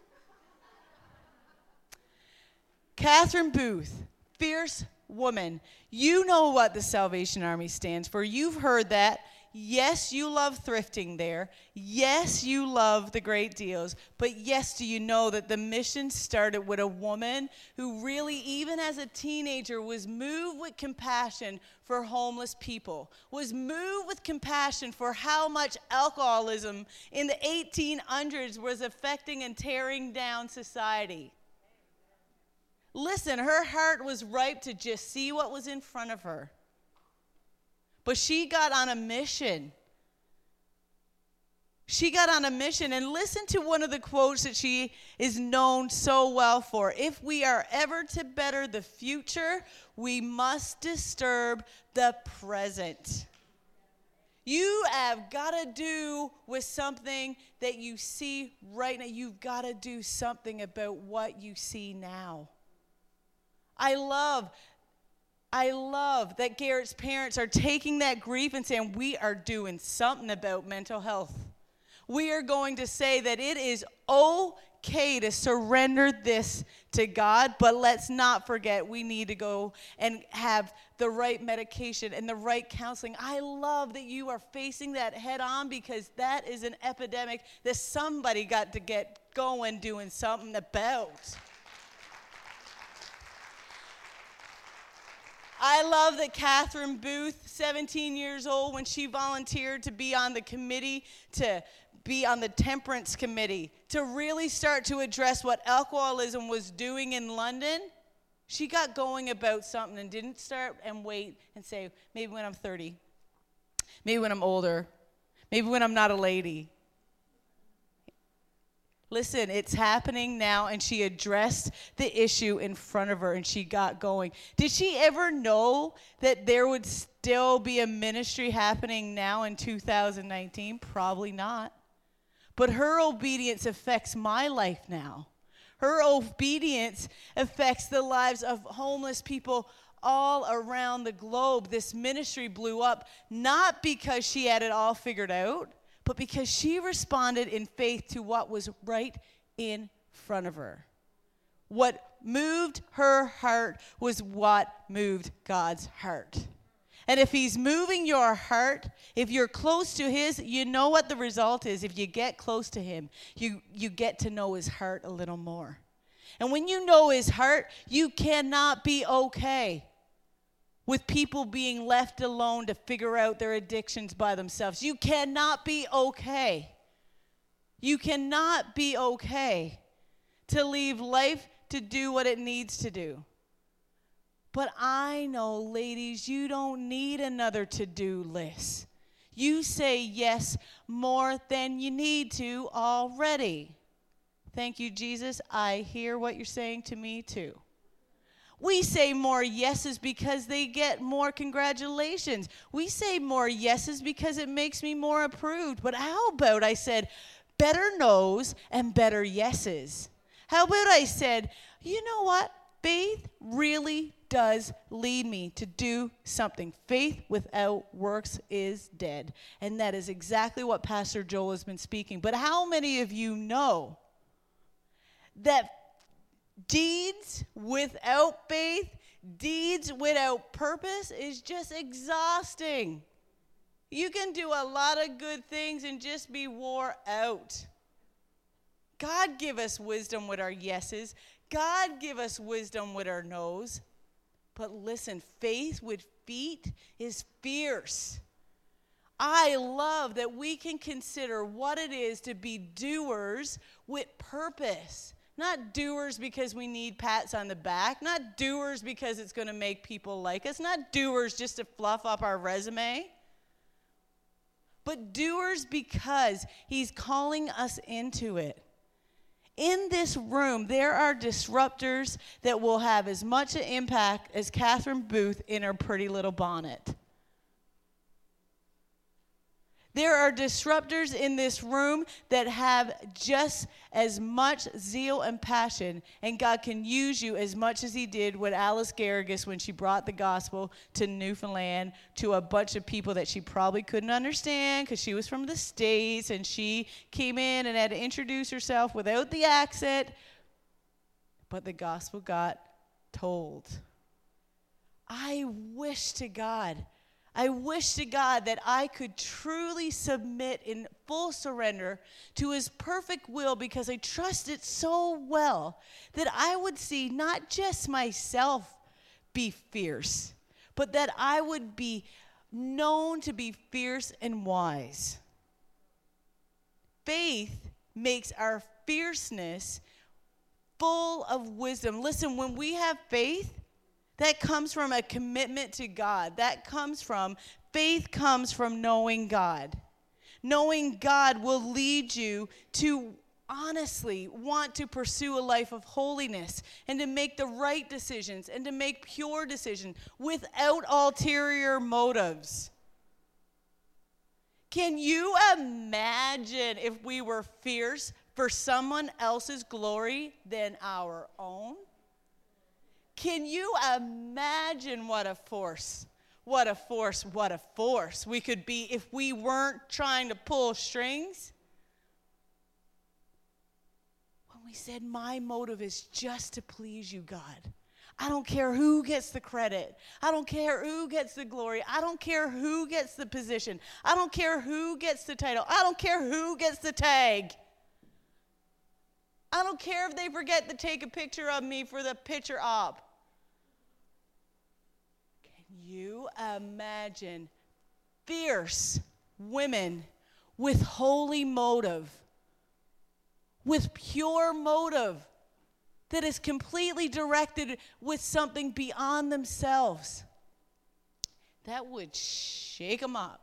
Catherine Booth, fierce woman. You know what the Salvation Army stands for. You've heard that. Yes, you love thrifting there. Yes, you love the great deals. But yes, do you know that the mission started with a woman who really, even as a teenager, was moved with compassion for homeless people, was moved with compassion for how much alcoholism in the 1800s was affecting and tearing down society. Listen, her heart was ripe to just see what was in front of her. But she got on a mission. She got on a mission and listen to one of the quotes that she is known so well for. If we are ever to better the future, we must disturb the present. You have got to do with something that you see right now. You've got to do something about what you see now. I love I love that Garrett's parents are taking that grief and saying, We are doing something about mental health. We are going to say that it is okay to surrender this to God, but let's not forget we need to go and have the right medication and the right counseling. I love that you are facing that head on because that is an epidemic that somebody got to get going doing something about. I love that Catherine Booth, 17 years old, when she volunteered to be on the committee, to be on the temperance committee, to really start to address what alcoholism was doing in London, she got going about something and didn't start and wait and say, maybe when I'm 30, maybe when I'm older, maybe when I'm not a lady, Listen, it's happening now. And she addressed the issue in front of her and she got going. Did she ever know that there would still be a ministry happening now in 2019? Probably not. But her obedience affects my life now. Her obedience affects the lives of homeless people all around the globe. This ministry blew up not because she had it all figured out but because she responded in faith to what was right in front of her. What moved her heart was what moved God's heart. And if He's moving your heart, if you're close to His, you know what the result is. If you get close to Him, you, you get to know His heart a little more. And when you know His heart, you cannot be okay with people being left alone to figure out their addictions by themselves. You cannot be okay. You cannot be okay to leave life to do what it needs to do. But I know, ladies, you don't need another to do list. You say yes more than you need to already. Thank you, Jesus. I hear what you're saying to me, too. We say more yeses because they get more congratulations. We say more yeses because it makes me more approved. But how about I said better no's and better yeses? How about I said, you know what? Faith really does lead me to do something. Faith without works is dead. And that is exactly what Pastor Joel has been speaking. But how many of you know that Deeds without faith, deeds without purpose is just exhausting. You can do a lot of good things and just be wore out. God give us wisdom with our yeses. God give us wisdom with our no's. But listen, faith with feet is fierce. I love that we can consider what it is to be doers with purpose. Not doers because we need pats on the back, not doers because it's going to make people like us, not doers just to fluff up our resume, but doers because He's calling us into it. In this room, there are disruptors that will have as much an impact as Catherine Booth in her pretty little bonnet. There are disruptors in this room that have just as much zeal and passion, and God can use you as much as He did with Alice Garrigus when she brought the gospel to Newfoundland to a bunch of people that she probably couldn't understand because she was from the States and she came in and had to introduce herself without the accent. But the gospel got told. I wish to God I wish to God that I could truly submit in full surrender to His perfect will because I trust it so well that I would see not just myself be fierce, but that I would be known to be fierce and wise. Faith makes our fierceness full of wisdom. Listen, when we have faith, that comes from a commitment to God. That comes from, faith comes from knowing God. Knowing God will lead you to honestly want to pursue a life of holiness and to make the right decisions and to make pure decisions without ulterior motives. Can you imagine if we were fierce for someone else's glory than our own? Can you imagine what a force, what a force, what a force we could be if we weren't trying to pull strings? When we said, My motive is just to please you, God. I don't care who gets the credit. I don't care who gets the glory. I don't care who gets the position. I don't care who gets the title. I don't care who gets the tag. I don't care if they forget to take a picture of me for the picture op you imagine fierce women with holy motive, with pure motive that is completely directed with something beyond themselves? That would shake them up.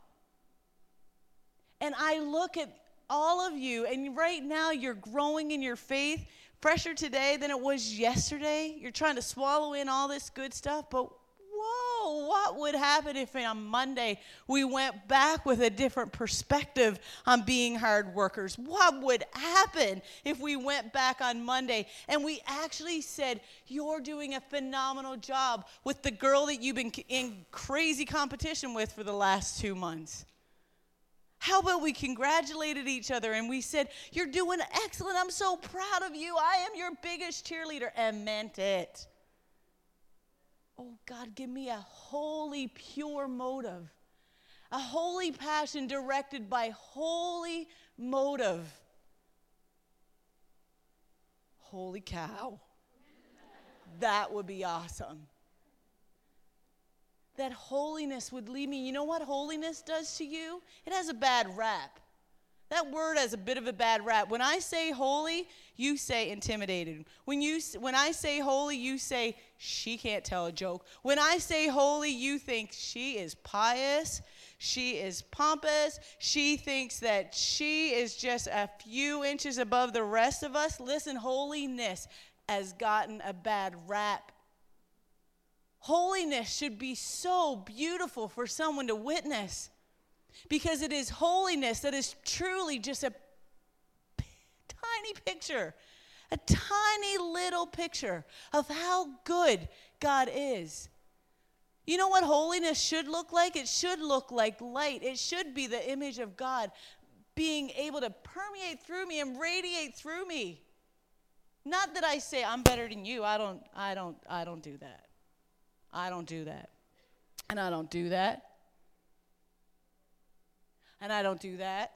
And I look at all of you, and right now you're growing in your faith fresher today than it was yesterday. You're trying to swallow in all this good stuff, but what would happen if on Monday we went back with a different perspective on being hard workers? What would happen if we went back on Monday and we actually said, You're doing a phenomenal job with the girl that you've been in crazy competition with for the last two months? How about we congratulated each other and we said, You're doing excellent. I'm so proud of you. I am your biggest cheerleader, and meant it. Oh God, give me a holy, pure motive, a holy passion directed by holy motive. Holy cow. that would be awesome. That holiness would lead me. You know what holiness does to you? It has a bad rap. That word has a bit of a bad rap. When I say holy, you say intimidated. When you when I say holy, you say she can't tell a joke. When I say holy, you think she is pious, she is pompous, she thinks that she is just a few inches above the rest of us. Listen, holiness has gotten a bad rap. Holiness should be so beautiful for someone to witness because it is holiness that is truly just a tiny picture, a tiny little picture of how good God is. You know what holiness should look like? It should look like light. It should be the image of God being able to permeate through me and radiate through me. Not that I say I'm better than you. I don't I don't I don't do that. I don't do that. And I don't do that and I don't do that,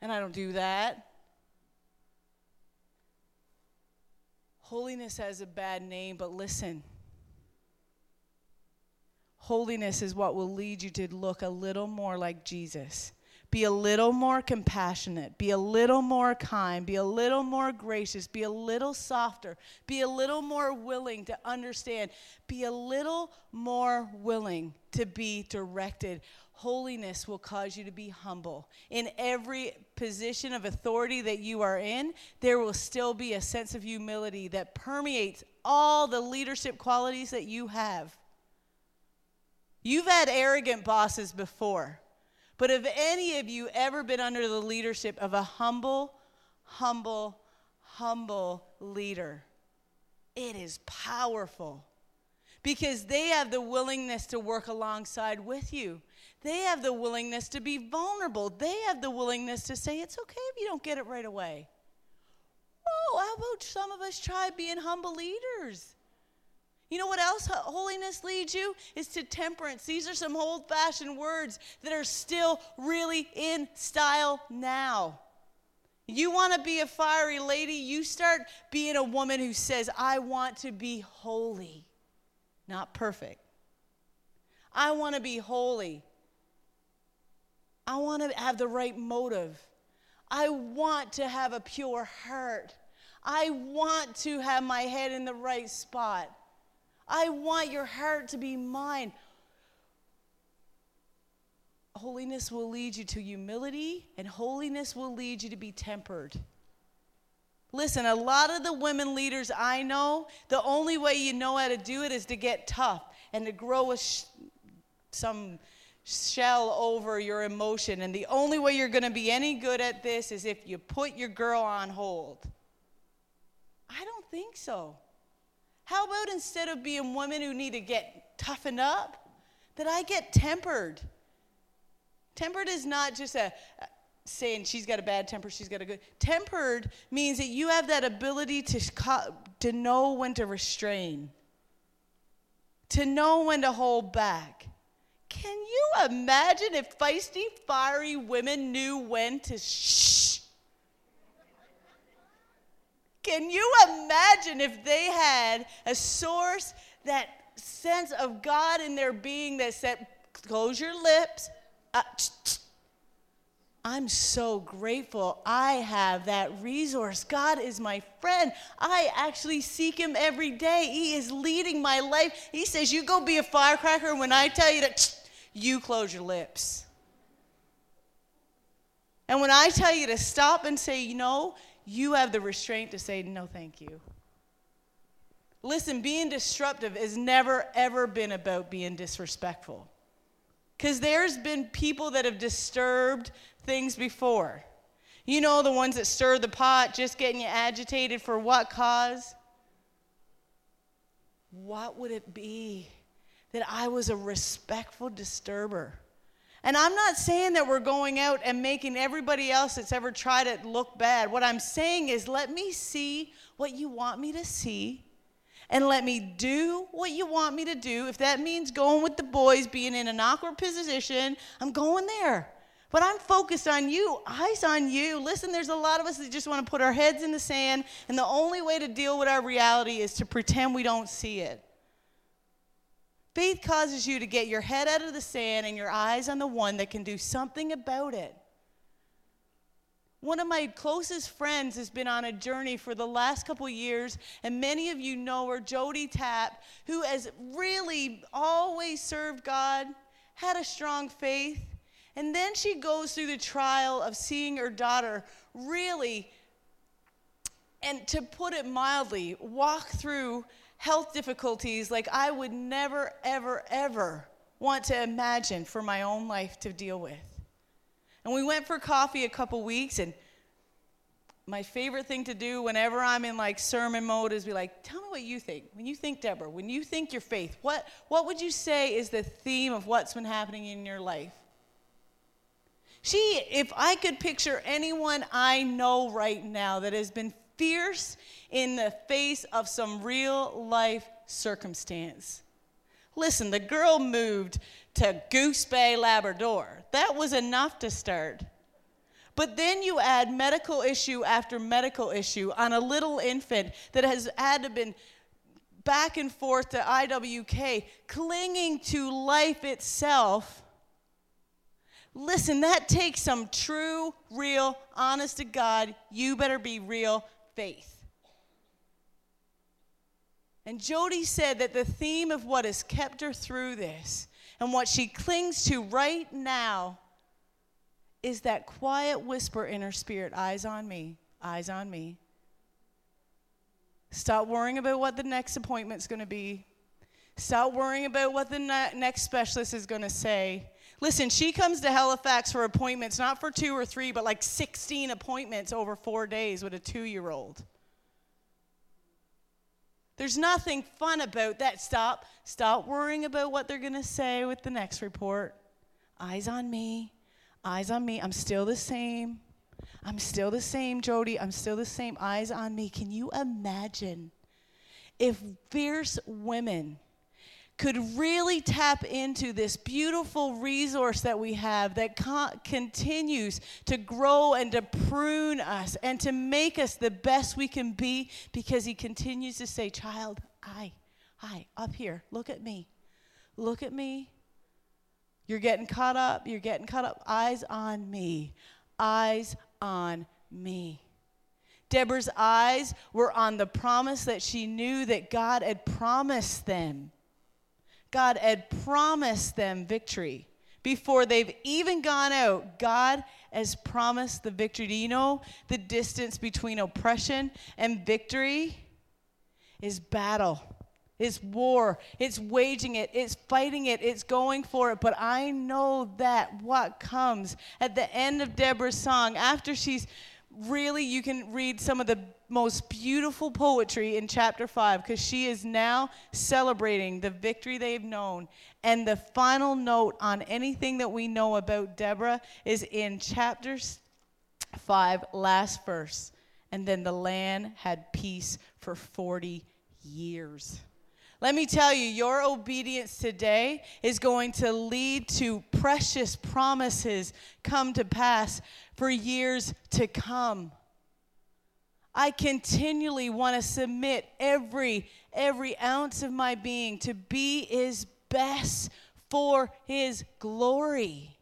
and I don't do that, Holiness has a bad name, but listen. Holiness is what will lead you to look a little more like Jesus. Be a little more compassionate. Be a little more kind. Be a little more gracious. Be a little softer. Be a little more willing to understand. Be a little more willing to be directed. Holiness will cause you to be humble. In every position of authority that you are in, there will still be a sense of humility that permeates all the leadership qualities that you have. You've had arrogant bosses before. But have any of you ever been under the leadership of a humble, humble, humble leader? It is powerful because they have the willingness to work alongside with you. They have the willingness to be vulnerable. They have the willingness to say, It's okay if you don't get it right away. Oh, how about some of us try being humble leaders? You know what else holiness leads you? Is to temperance. These are some old fashioned words that are still really in style now. You want to be a fiery lady, you start being a woman who says, I want to be holy, not perfect. I want to be holy. I want to have the right motive. I want to have a pure heart. I want to have my head in the right spot. I want your heart to be mine. Holiness will lead you to humility, and holiness will lead you to be tempered. Listen, a lot of the women leaders I know, the only way you know how to do it is to get tough and to grow a sh- some shell over your emotion. And the only way you're going to be any good at this is if you put your girl on hold. I don't think so. How about instead of being women who need to get toughened up, that I get tempered? Tempered is not just a, saying she's got a bad temper, she's got a good. Tempered means that you have that ability to, to know when to restrain, to know when to hold back. Can you imagine if feisty, fiery women knew when to shh? Can you imagine if they had a source, that sense of God in their being that said, close your lips? Uh, I'm so grateful I have that resource. God is my friend. I actually seek Him every day. He is leading my life. He says, You go be a firecracker. When I tell you to, you close your lips. And when I tell you to stop and say, You know, you have the restraint to say, no, thank you. Listen, being disruptive has never, ever been about being disrespectful. Because there's been people that have disturbed things before. You know, the ones that stir the pot, just getting you agitated for what cause? What would it be that I was a respectful disturber? And I'm not saying that we're going out and making everybody else that's ever tried it look bad. What I'm saying is, let me see what you want me to see and let me do what you want me to do. If that means going with the boys, being in an awkward position, I'm going there. But I'm focused on you, eyes on you. Listen, there's a lot of us that just want to put our heads in the sand, and the only way to deal with our reality is to pretend we don't see it. Faith causes you to get your head out of the sand and your eyes on the one that can do something about it. One of my closest friends has been on a journey for the last couple years, and many of you know her, Jody Tapp, who has really always served God, had a strong faith, and then she goes through the trial of seeing her daughter really, and to put it mildly, walk through health difficulties like I would never, ever, ever want to imagine for my own life to deal with. And we went for coffee a couple weeks, and my favorite thing to do whenever I'm in like sermon mode is be like, tell me what you think. When you think, Deborah, when you think your faith, what, what would you say is the theme of what's been happening in your life? She, if I could picture anyone I know right now that has been fierce in the face of some real life circumstance. Listen, the girl moved to Goose Bay, Labrador. That was enough to start. But then you add medical issue after medical issue on a little infant that has had to been back and forth to IWK, clinging to life itself. Listen, that takes some true, real, honest to God, you better be real faith. And Jody said that the theme of what has kept her through this and what she clings to right now is that quiet whisper in her spirit eyes on me, eyes on me. Stop worrying about what the next appointment's going to be. Stop worrying about what the ne- next specialist is going to say. Listen, she comes to Halifax for appointments, not for two or three, but like 16 appointments over four days with a two year old. There's nothing fun about that. Stop. Stop worrying about what they're going to say with the next report. Eyes on me. Eyes on me. I'm still the same. I'm still the same, Jody. I'm still the same. Eyes on me. Can you imagine if fierce women could really tap into this beautiful resource that we have that co- continues to grow and to prune us and to make us the best we can be because he continues to say, Child, I, I, up here, look at me. Look at me. You're getting caught up. You're getting caught up. Eyes on me. Eyes on me. Deborah's eyes were on the promise that she knew that God had promised them. God had promised them victory. Before they've even gone out, God has promised the victory. Do you know the distance between oppression and victory is battle? It's war. It's waging it. It's fighting it. It's going for it. But I know that what comes at the end of Deborah's song, after she's really, you can read some of the most beautiful poetry in chapter 5 because she is now celebrating the victory they've known. And the final note on anything that we know about Deborah is in chapter 5, last verse. And then the land had peace for 40 years. Let me tell you, your obedience today is going to lead to precious promises come to pass for years to come. I continually want to submit every every ounce of my being to be his best for his glory,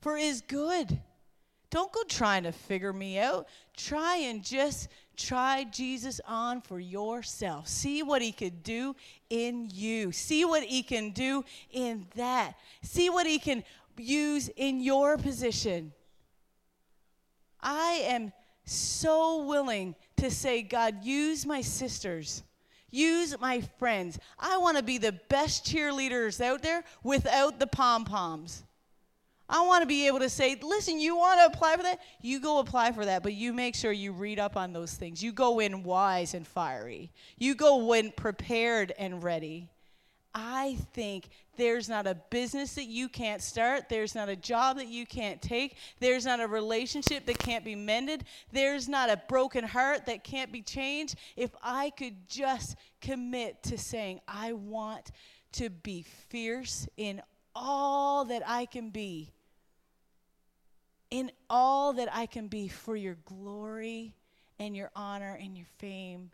for his good. Don't go trying to figure me out. Try and just try Jesus on for yourself. See what he could do in you. See what he can do in that. See what he can use in your position. I am so willing to say, God, use my sisters. Use my friends. I want to be the best cheerleaders out there without the pom poms. I want to be able to say, listen, you want to apply for that? You go apply for that, but you make sure you read up on those things. You go in wise and fiery. You go in prepared and ready. I think there's not a business that you can't start. There's not a job that you can't take. There's not a relationship that can't be mended. There's not a broken heart that can't be changed. If I could just commit to saying, I want to be fierce in all that I can be in all that I can be for your glory and your honor and your fame.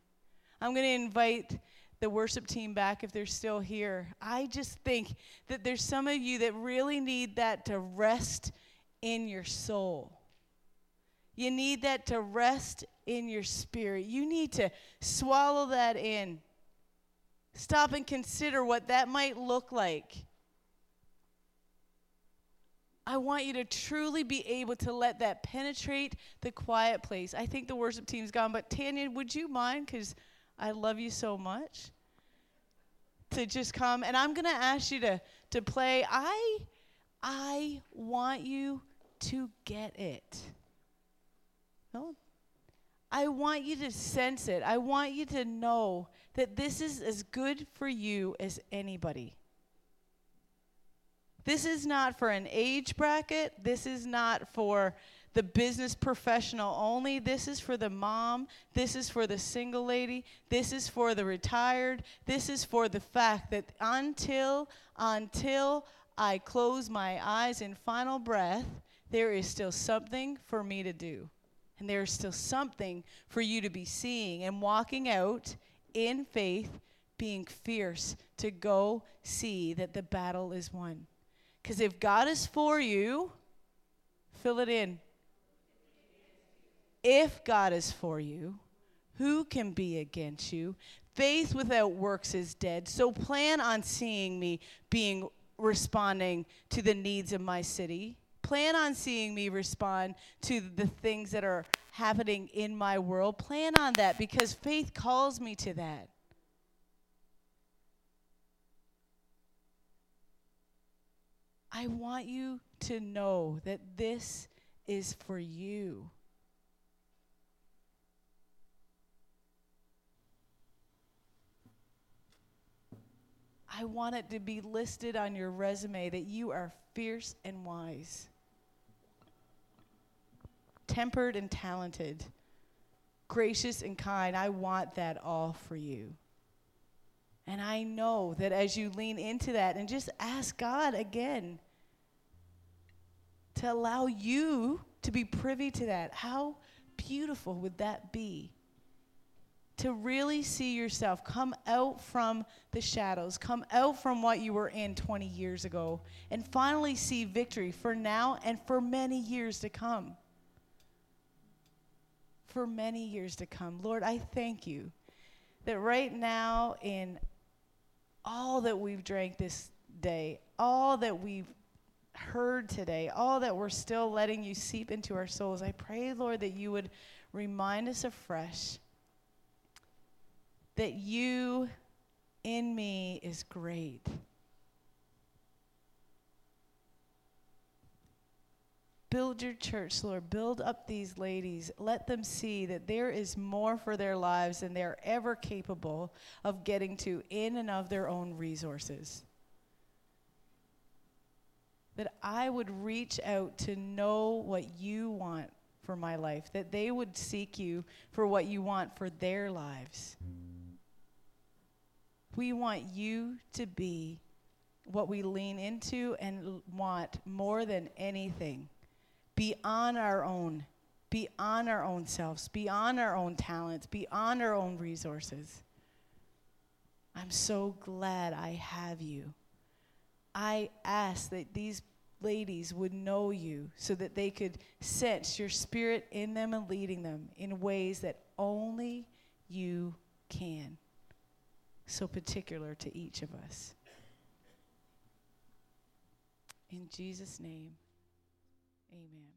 I'm going to invite the worship team back if they're still here. I just think that there's some of you that really need that to rest in your soul. You need that to rest in your spirit. You need to swallow that in. Stop and consider what that might look like. I want you to truly be able to let that penetrate the quiet place. I think the worship team's gone, but Tanya, would you mind? Because I love you so much. To just come, and I'm going to ask you to, to play. I, I want you to get it. No? I want you to sense it. I want you to know that this is as good for you as anybody. This is not for an age bracket. This is not for the business professional only. This is for the mom. This is for the single lady. This is for the retired. This is for the fact that until until I close my eyes in final breath, there is still something for me to do. And there is still something for you to be seeing and walking out in faith, being fierce to go see that the battle is won. Because if God is for you, fill it in. If God is for you, who can be against you? Faith without works is dead. So plan on seeing me being responding to the needs of my city. Plan on seeing me respond to the things that are happening in my world. Plan on that because faith calls me to that. I want you to know that this is for you. I want it to be listed on your resume that you are fierce and wise, tempered and talented, gracious and kind. I want that all for you. And I know that as you lean into that and just ask God again to allow you to be privy to that, how beautiful would that be? to really see yourself come out from the shadows, come out from what you were in 20 years ago, and finally see victory for now and for many years to come. For many years to come. Lord, I thank you that right now, in all that we've drank this day, all that we've heard today, all that we're still letting you seep into our souls, I pray, Lord, that you would remind us afresh that you in me is great. Build your church, Lord. Build up these ladies. Let them see that there is more for their lives than they're ever capable of getting to in and of their own resources. That I would reach out to know what you want for my life, that they would seek you for what you want for their lives. We want you to be what we lean into and want more than anything beyond our own. Beyond our own selves. Beyond our own talents. Beyond our own resources. I'm so glad i have you. I ask that these ladies would know you so that they could sense your spirit in them and leading them in ways that only you can. So particular to each of us. In Jesus' name, amen.